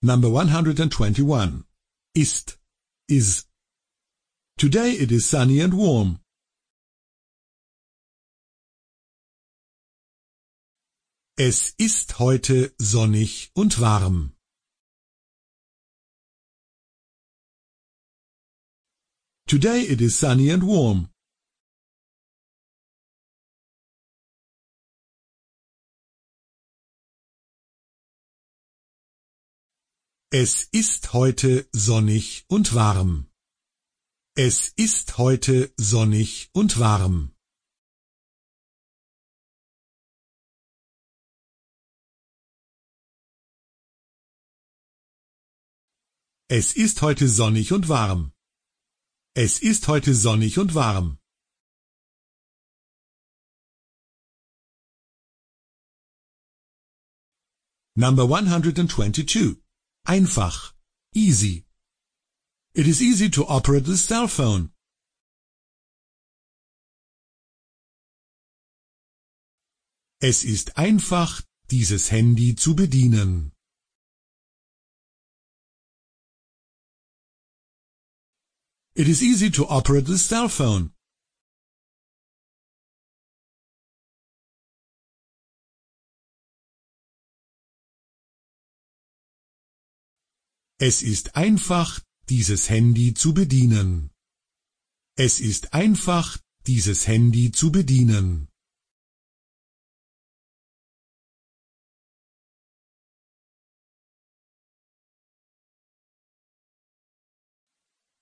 Number 121. Ist, is. Today it is sunny and warm. Es ist heute sonnig und warm. Today it is sunny and warm. Es ist heute sonnig und warm. Es ist heute sonnig und warm. Es ist heute sonnig und warm. Es ist heute sonnig und warm. Number 122. Einfach. Easy. It is easy to operate the cell phone. Es ist einfach, dieses Handy zu bedienen. It is easy to operate the cell phone. Es ist einfach, dieses Handy zu bedienen. Es ist einfach, dieses Handy zu bedienen.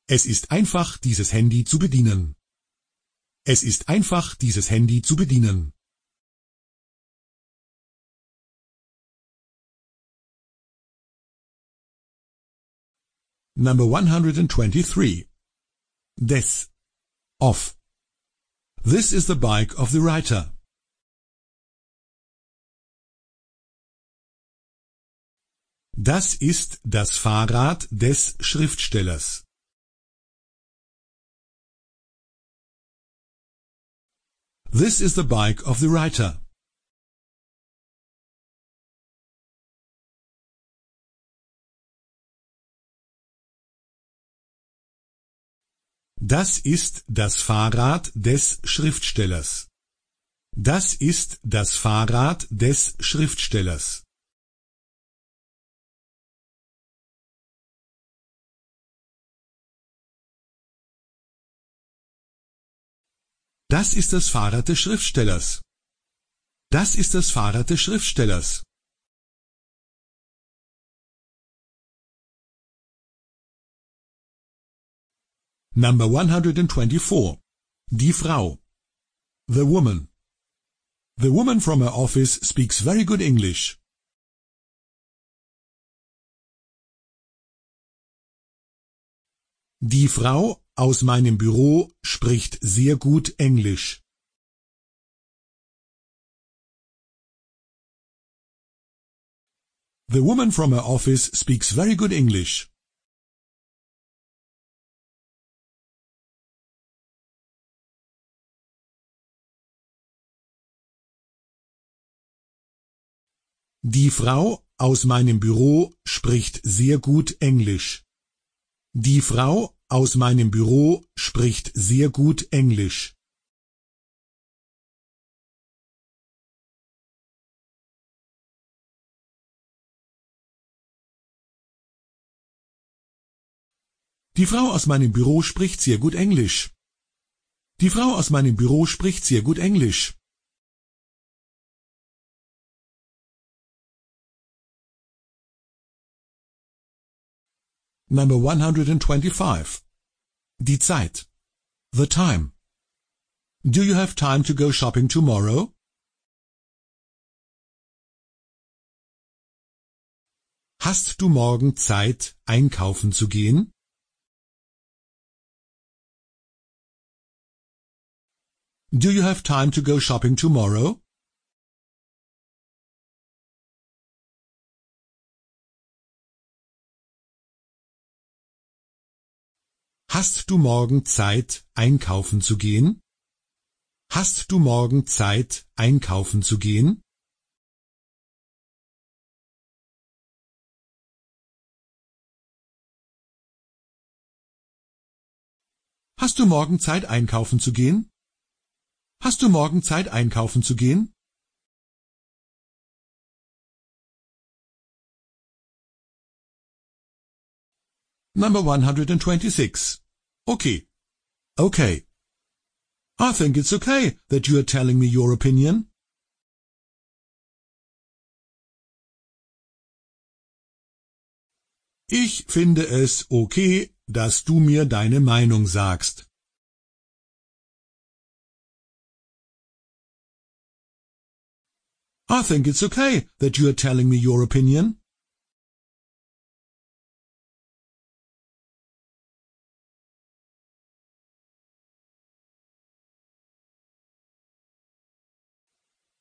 Es ist einfach, dieses Handy zu bedienen. Es ist einfach, dieses Handy zu bedienen. Number 123. Des. Of. This is the bike of the writer. Das ist das Fahrrad des Schriftstellers. This is the bike of the writer. Das ist das Fahrrad des Schriftstellers. Das ist das Fahrrad des Schriftstellers. Das ist das Fahrrad des Schriftstellers. Das ist das Fahrrad des Schriftstellers. Number 124. Die Frau. The woman. The woman from her office speaks very good English. Die Frau aus meinem Büro spricht sehr gut Englisch. The woman from her office speaks very good English. Die Frau aus meinem Büro spricht sehr gut Englisch. Die Frau aus meinem Büro spricht sehr gut Englisch. Die Frau aus meinem Büro spricht sehr gut Englisch. Die Frau aus meinem Büro spricht sehr gut Englisch. Number 125. Die Zeit. The time. Do you have time to go shopping tomorrow? Hast du morgen Zeit, einkaufen zu gehen? Do you have time to go shopping tomorrow? Hast du morgen Zeit, einkaufen zu gehen? Hast du morgen Zeit, einkaufen zu gehen? Hast du morgen Zeit, einkaufen zu gehen? Hast du morgen Zeit, einkaufen zu gehen? Number 126 Okay. Okay. I think it's okay that you are telling me your opinion. Ich finde es okay, dass du mir deine Meinung sagst. I think it's okay that you are telling me your opinion.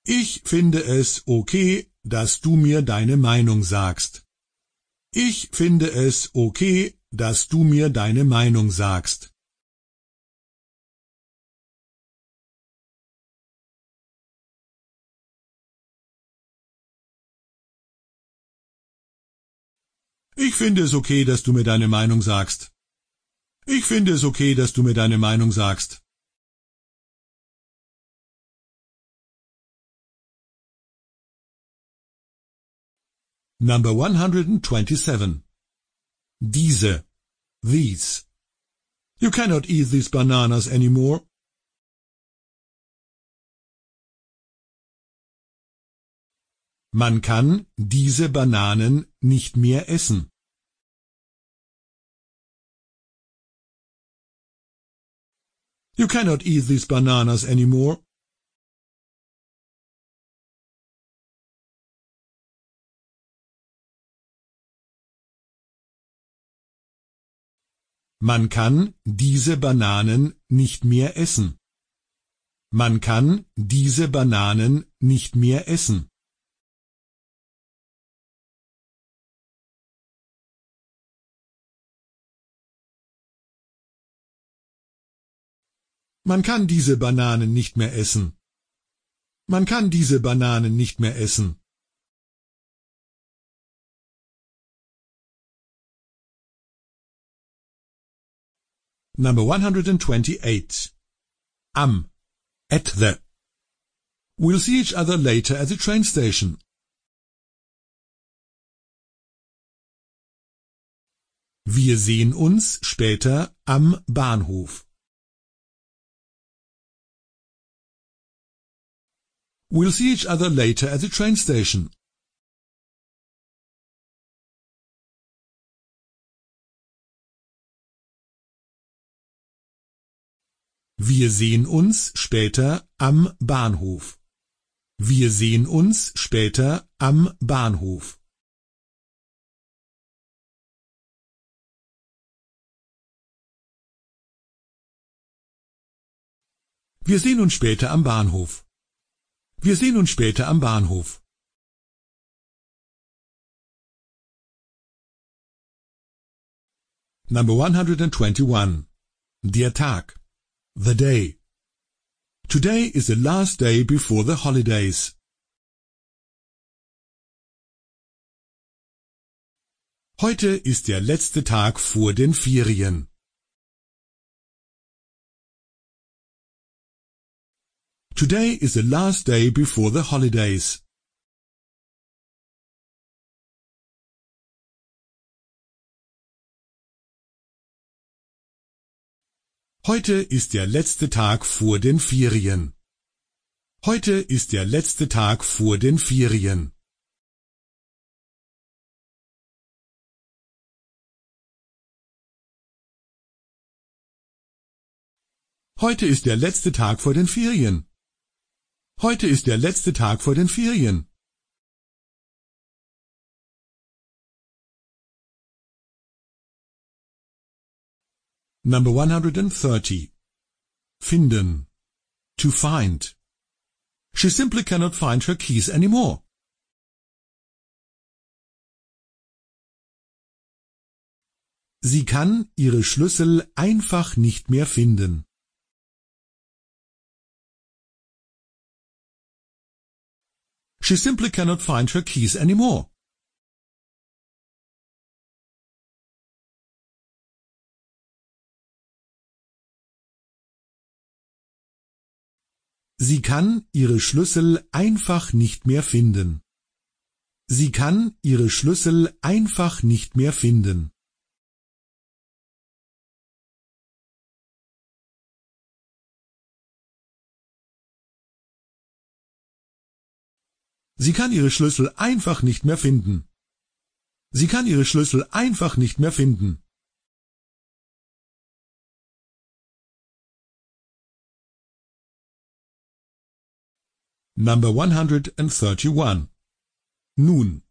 Ich finde es okay, dass du mir deine Meinung sagst. Ich finde es okay, dass du mir deine Meinung sagst. Ich finde es okay, dass du mir deine Meinung sagst. Ich finde es okay, dass du mir deine Meinung sagst. Number 127. Diese. These. You cannot eat these bananas anymore. Man kann diese Bananen nicht mehr essen. You cannot eat these bananas anymore. Man kann diese Bananen nicht mehr essen. Man kann diese Bananen nicht mehr essen. Man kann diese Bananen nicht mehr essen. Man kann diese Bananen nicht mehr essen. Number 128. Am. At the. We'll see each other later at the train station. Wir sehen uns später am Bahnhof. We'll see each other later at the train station. Wir sehen uns später am Bahnhof. Wir sehen uns später am Bahnhof. Wir sehen uns später am Bahnhof. Wir sehen uns später am Bahnhof. Number 121. Der Tag. The day. Today is the last day before the holidays. Heute ist der letzte Tag vor den Ferien. Today is the last day before the holidays. Heute ist der letzte Tag vor den Ferien. Heute ist der letzte Tag vor den Ferien. Heute ist der letzte Tag vor den Ferien. Heute ist der letzte Tag vor den Ferien. Number 130. Finden. To find. She simply cannot find her keys anymore. Sie kann ihre Schlüssel einfach nicht mehr finden. She simply cannot find her keys anymore. Sie kann ihre Schlüssel einfach nicht mehr finden. Sie kann ihre Schlüssel einfach nicht mehr finden. Sie kann ihre Schlüssel einfach nicht mehr finden. Sie kann ihre Schlüssel einfach nicht mehr finden. Number 131. Noon.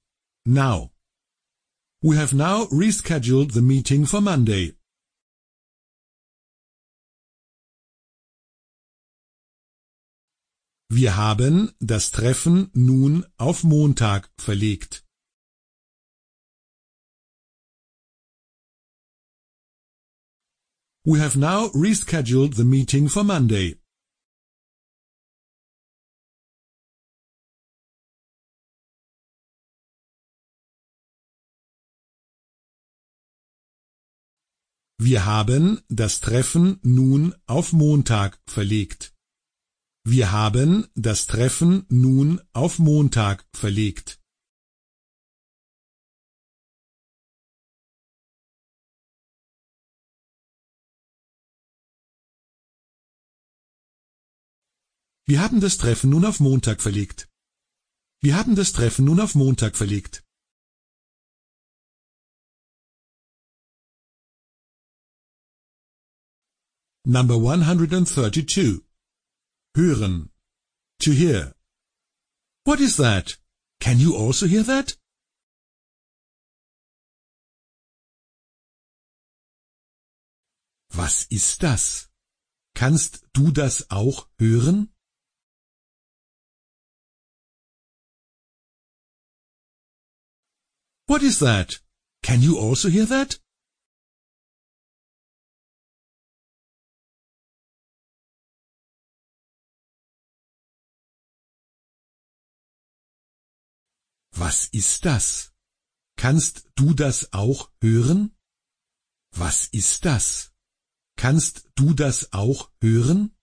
Now. We have now rescheduled the meeting for Monday. Wir haben das Treffen nun auf Montag verlegt. We have now rescheduled the meeting for Monday. Wir haben das Treffen nun auf Montag verlegt. Wir haben das Treffen nun auf Montag verlegt. Wir haben das Treffen nun auf Montag verlegt. Wir haben das Treffen nun auf Montag verlegt. Number 132. Hören. To hear. What is that? Can you also hear that? Was ist das? Kannst du das auch hören? What is that? Can you also hear that? Was ist das? Kannst du das auch hören? Was ist das? Kannst du das auch hören?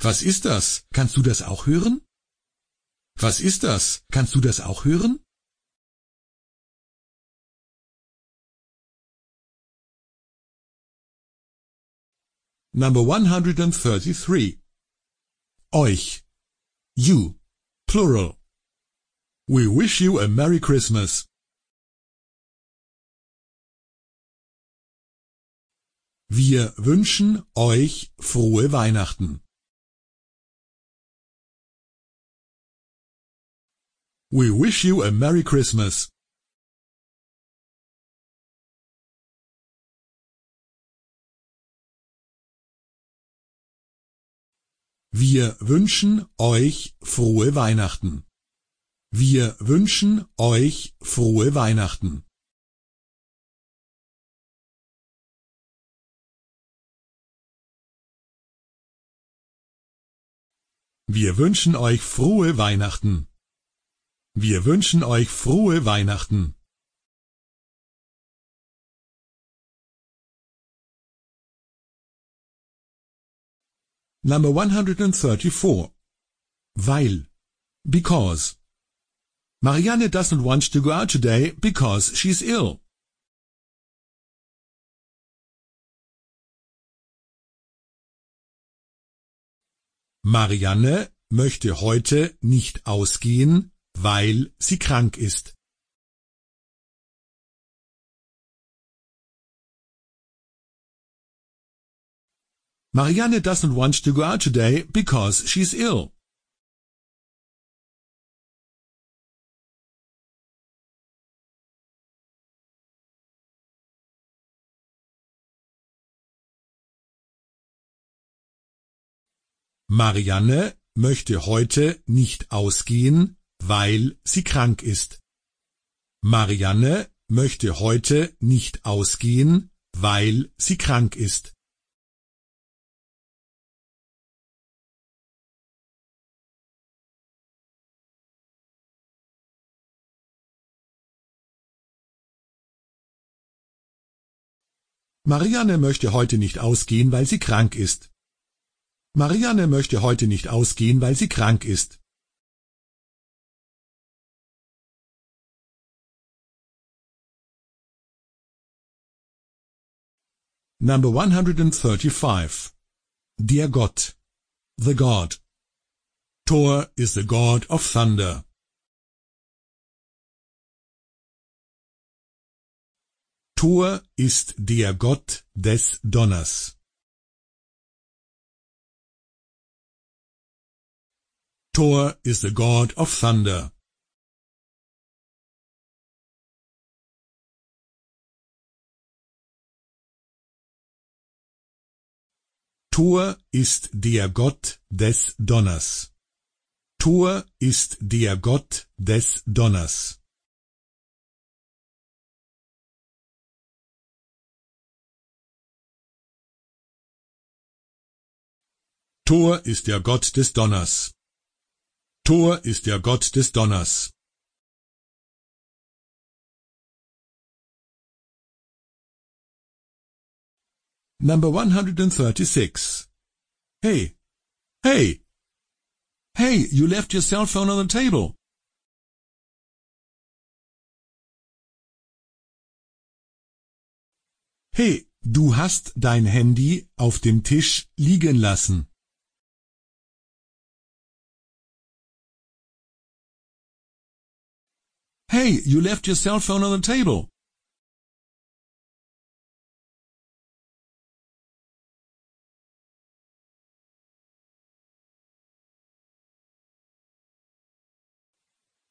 Was ist das? Kannst du das auch hören? Was ist das? Kannst du das auch hören? Number 133. Euch. You. Plural. We wish you a Merry Christmas. Wir wünschen euch frohe Weihnachten. We wish you a Merry Christmas. Wir wünschen euch frohe Weihnachten. Wir wünschen euch frohe Weihnachten. Wir wünschen euch frohe Weihnachten. Wir wünschen euch frohe Weihnachten. Number 134. Weil. Because. Marianne doesn't want to go out today because she's ill. Marianne möchte heute nicht ausgehen, weil sie krank ist. Marianne doesn't want to go out today because she's ill. Marianne möchte heute nicht ausgehen, weil sie krank ist. Marianne möchte heute nicht ausgehen, weil sie krank ist. Marianne möchte heute nicht ausgehen, weil sie krank ist. Marianne möchte heute nicht ausgehen, weil sie krank ist. Number 135. Dear Gott. The God. Thor is the god of thunder. Thor ist der Gott des Donners. Thor is the god of thunder. Thor ist der Gott des Donners. Thor ist der Gott des Donners. Thor ist der Gott des Donners. Thor ist der Gott des Donners. Number 136. Hey! Hey! Hey, you left your cell phone on the table. Hey, du hast dein Handy auf dem Tisch liegen lassen. Hey, you left your cell phone on the table.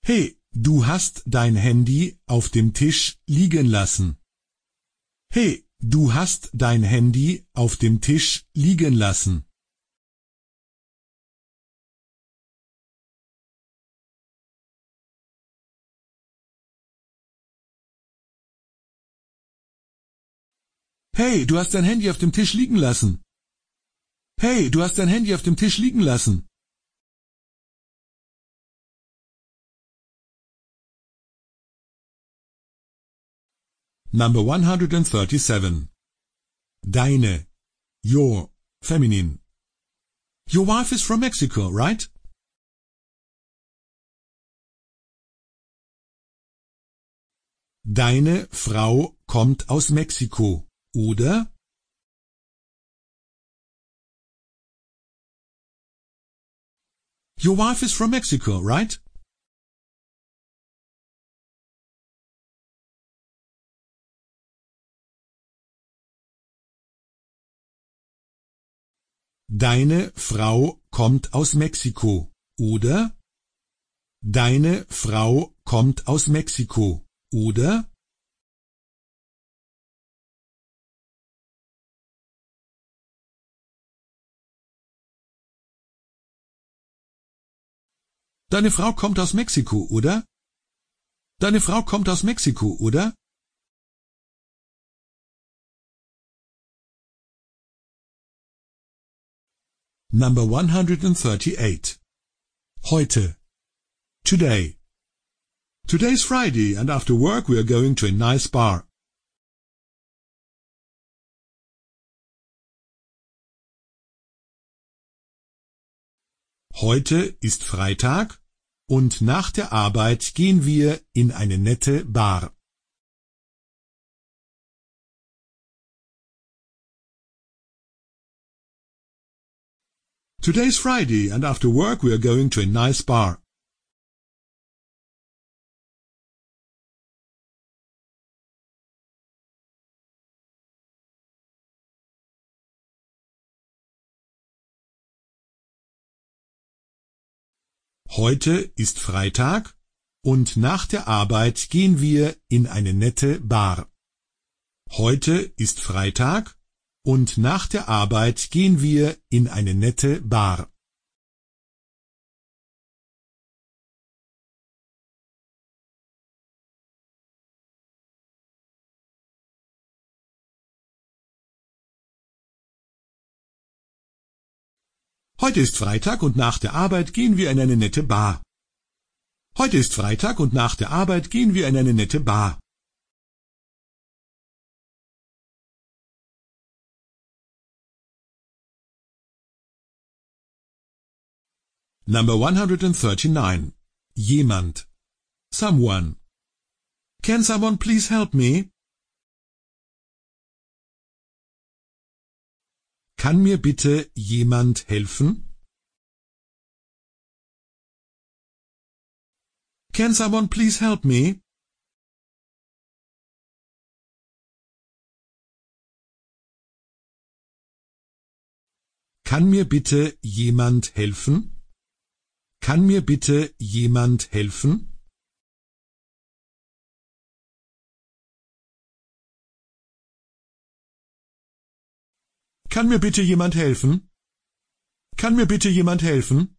Hey, du hast dein Handy auf dem Tisch liegen lassen. Hey, du hast dein Handy auf dem Tisch liegen lassen. Hey, du hast dein Handy auf dem Tisch liegen lassen. Hey, du hast dein Handy auf dem Tisch liegen lassen. Number 137. Deine. Your. Feminine. Your wife is from Mexico, right? Deine Frau kommt aus Mexiko, oder? Your wife is from Mexico, right? Deine Frau kommt aus Mexiko, oder? Deine Frau kommt aus Mexiko, oder? Deine Frau kommt aus Mexiko, oder? Deine Frau kommt aus Mexiko, oder? Number 138. Heute. Today. Today's Friday and after work we are going to a nice bar. Heute ist Freitag und nach der Arbeit gehen wir in eine nette Bar. Today's Friday and after work we are going to a nice bar. Heute ist Freitag und nach der Arbeit gehen wir in eine nette Bar. Heute ist Freitag und nach der Arbeit gehen wir in eine nette Bar. Heute ist Freitag und nach der Arbeit gehen wir in eine nette Bar. Heute ist Freitag und nach der Arbeit gehen wir in eine nette Bar. Number 139. Jemand. Someone. Can someone please help me? Kann mir bitte jemand helfen? Can someone please help me? Kann mir bitte jemand helfen? Kann mir bitte jemand helfen? Kann mir bitte jemand helfen? Kann mir bitte jemand helfen?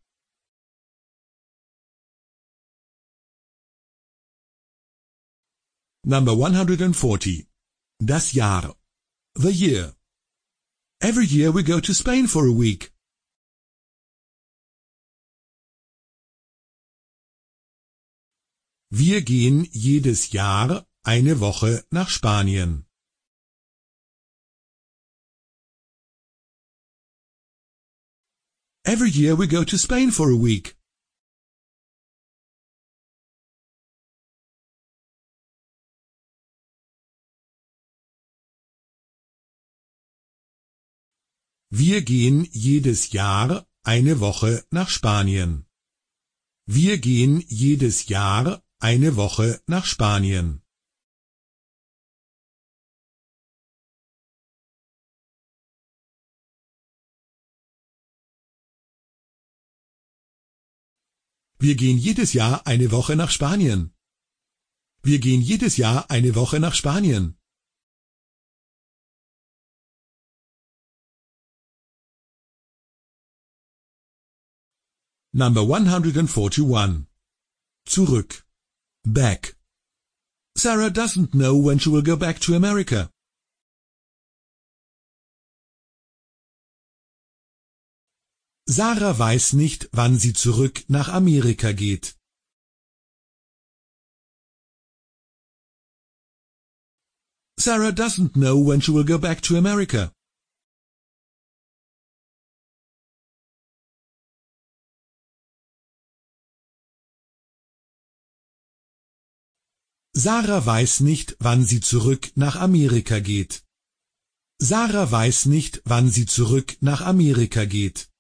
Number 140. Das Jahr. The year. Every year we go to Spain for a week. Wir gehen jedes Jahr eine Woche nach Spanien. Every year we go to Spain for a week. Wir gehen jedes Jahr eine Woche nach Spanien. Wir gehen jedes Jahr eine Woche nach Spanien. Wir gehen jedes Jahr eine Woche nach Spanien. Wir gehen jedes Jahr eine Woche nach Spanien. Number 141. Zurück. Back. Sarah doesn't know when she will go back to America. Sarah weiß nicht, wann sie zurück nach Amerika geht. Sarah doesn't know when she will go back to America. Sarah weiß nicht, wann sie zurück nach Amerika geht. Sarah weiß nicht, wann sie zurück nach Amerika geht.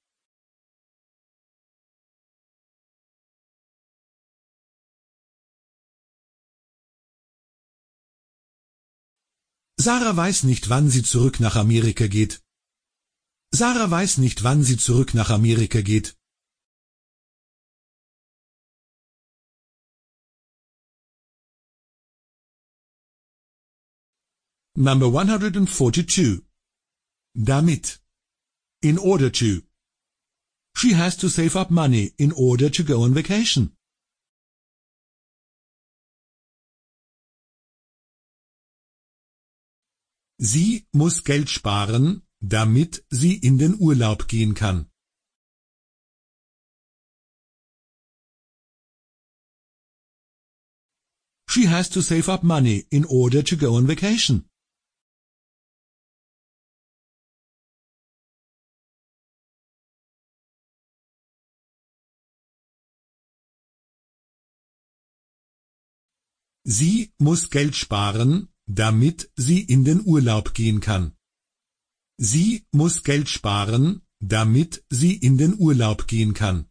Sarah weiß nicht, wann sie zurück nach Amerika geht. Sarah weiß nicht, wann sie zurück nach Amerika geht. Number 142. Damit. In order to. She has to save up money in order to go on vacation. Sie muss Geld sparen, damit sie in den Urlaub gehen kann. She has to save up money in order to go on vacation. Sie muss Geld sparen, damit sie in den Urlaub gehen kann. Sie muss Geld sparen, damit sie in den Urlaub gehen kann.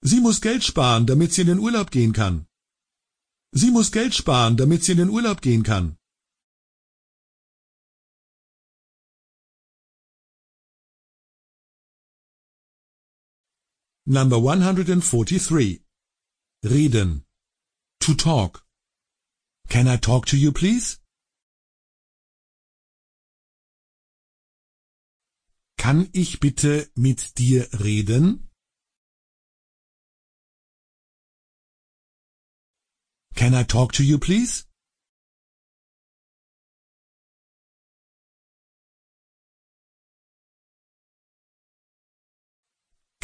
Sie muss Geld sparen, damit sie in den Urlaub gehen kann. Sie muss Geld sparen, damit sie in den Urlaub gehen kann. Number 143. Reden. To talk. Can I talk to you, please? Kann ich bitte mit dir reden? Can I talk to you, please?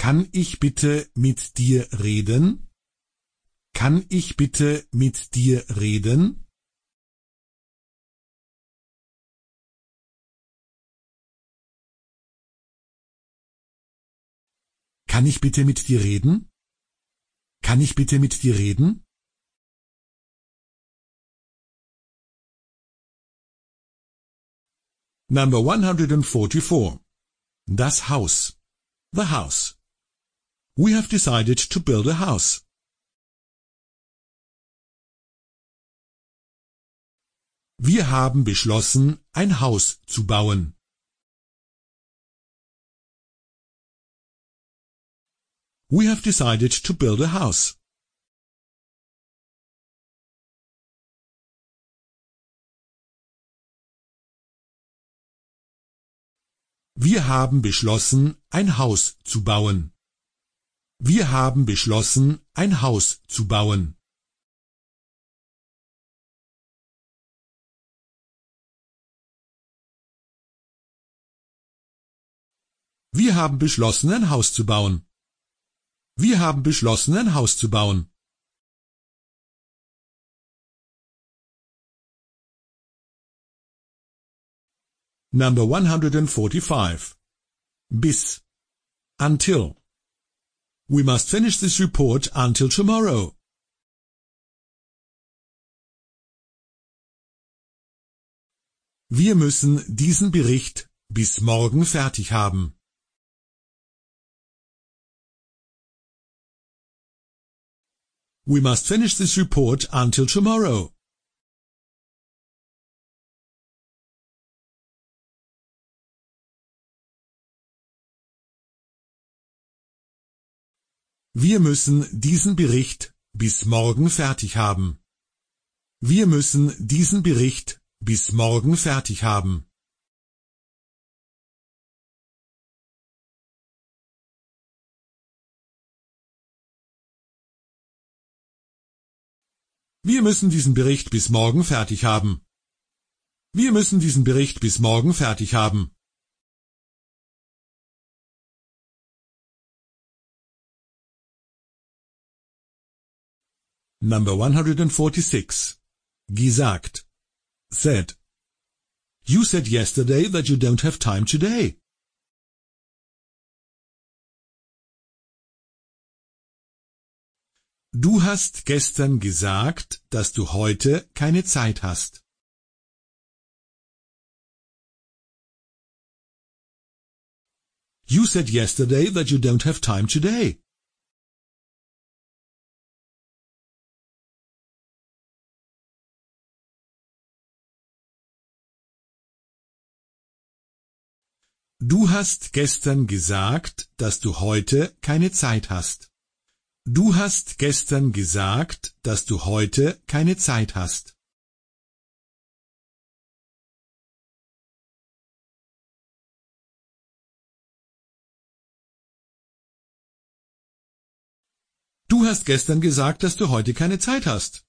Kann ich bitte mit dir reden? Kann ich bitte mit dir reden? Kann ich bitte mit dir reden? Kann ich bitte mit dir reden? Number 144. Das Haus. The house. We have decided to build a house. Wir haben beschlossen, ein Haus zu bauen. We have decided to build a house. Wir haben beschlossen, ein Haus zu bauen. Wir haben beschlossen, ein Haus zu bauen. Wir haben beschlossen, ein Haus zu bauen. Wir haben beschlossen, ein Haus zu bauen. Number 145. Bis. Until. We must finish this report until tomorrow. Wir müssen diesen Bericht bis morgen fertig haben. We must finish this report until tomorrow. Wir müssen diesen Bericht bis morgen fertig haben. Wir müssen diesen Bericht bis morgen fertig haben. Wir müssen diesen Bericht bis morgen fertig haben. Wir müssen diesen Bericht bis morgen fertig haben. Number 146. Gesagt. Said. You said yesterday that you don't have time today. Du hast gestern gesagt, dass du heute keine Zeit hast. You said yesterday that you don't have time today. Du hast gestern gesagt, dass du heute keine Zeit hast. Du hast gestern gesagt, dass du heute keine Zeit hast. Du hast gestern gesagt, dass du heute keine Zeit hast.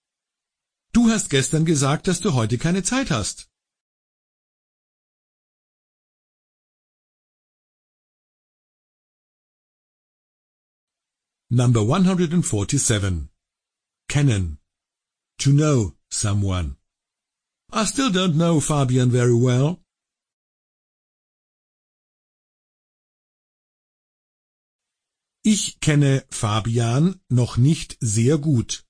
Du hast gestern gesagt, dass du heute keine Zeit hast. Number 147. Kennen. To know someone. I still don't know Fabian very well. Ich kenne Fabian noch nicht sehr gut.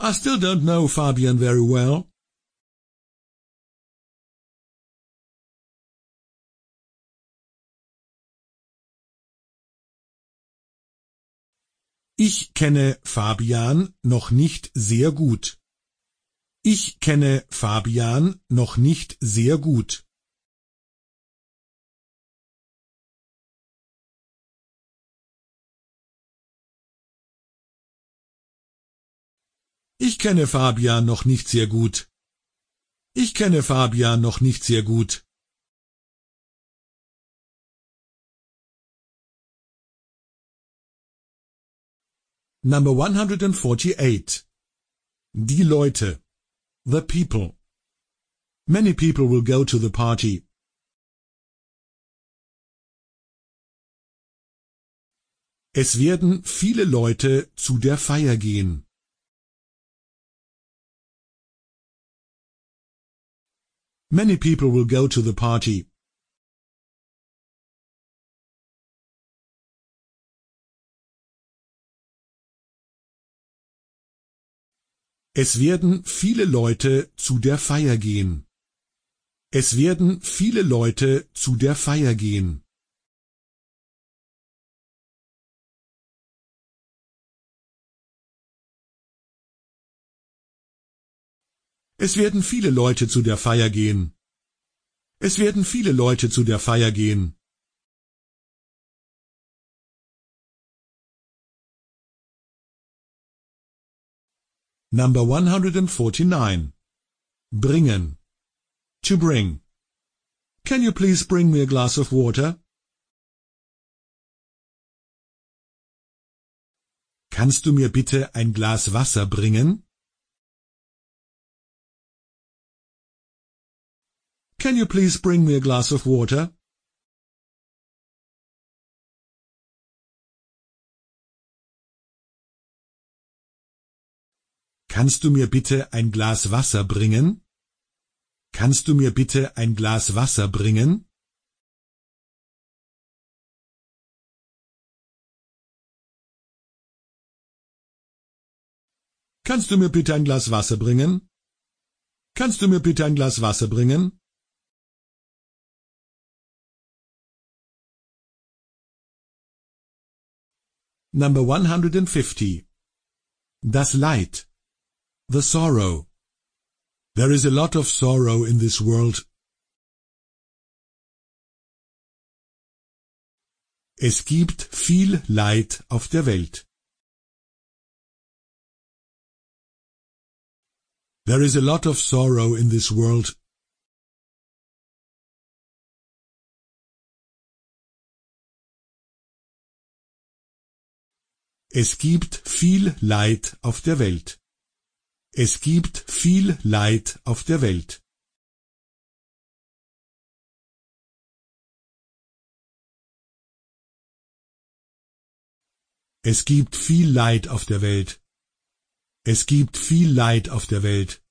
I still don't know Fabian very well. Ich kenne Fabian noch nicht sehr gut. Ich kenne Fabian noch nicht sehr gut. Ich kenne Fabian noch nicht sehr gut. Ich kenne Fabian noch nicht sehr gut. Number 148. Die Leute. The people. Many people will go to the party. Es werden viele Leute zu der Feier gehen. Many people will go to the party. Es werden viele Leute zu der Feier gehen. Es werden viele Leute zu der Feier gehen. Es werden viele Leute zu der Feier gehen. Es werden viele Leute zu der Feier gehen. Number 149. Bringen. To bring. Can you please bring me a glass of water? Kannst du mir bitte ein Glas Wasser bringen? Can you please bring me a glass of water? Kannst du mir bitte ein Glas Wasser bringen? Kannst du mir bitte ein Glas Wasser bringen? Kannst du mir bitte ein Glas Wasser bringen? Kannst du mir bitte ein Glas Wasser bringen? Number 150. Das Leid. The sorrow. There is a lot of sorrow in this world. Es gibt viel Leid auf der Welt. There is a lot of sorrow in this world. Es gibt viel Leid auf der Welt. Es gibt viel Leid auf der Welt. Es gibt viel Leid auf der Welt. Es gibt viel Leid auf der Welt.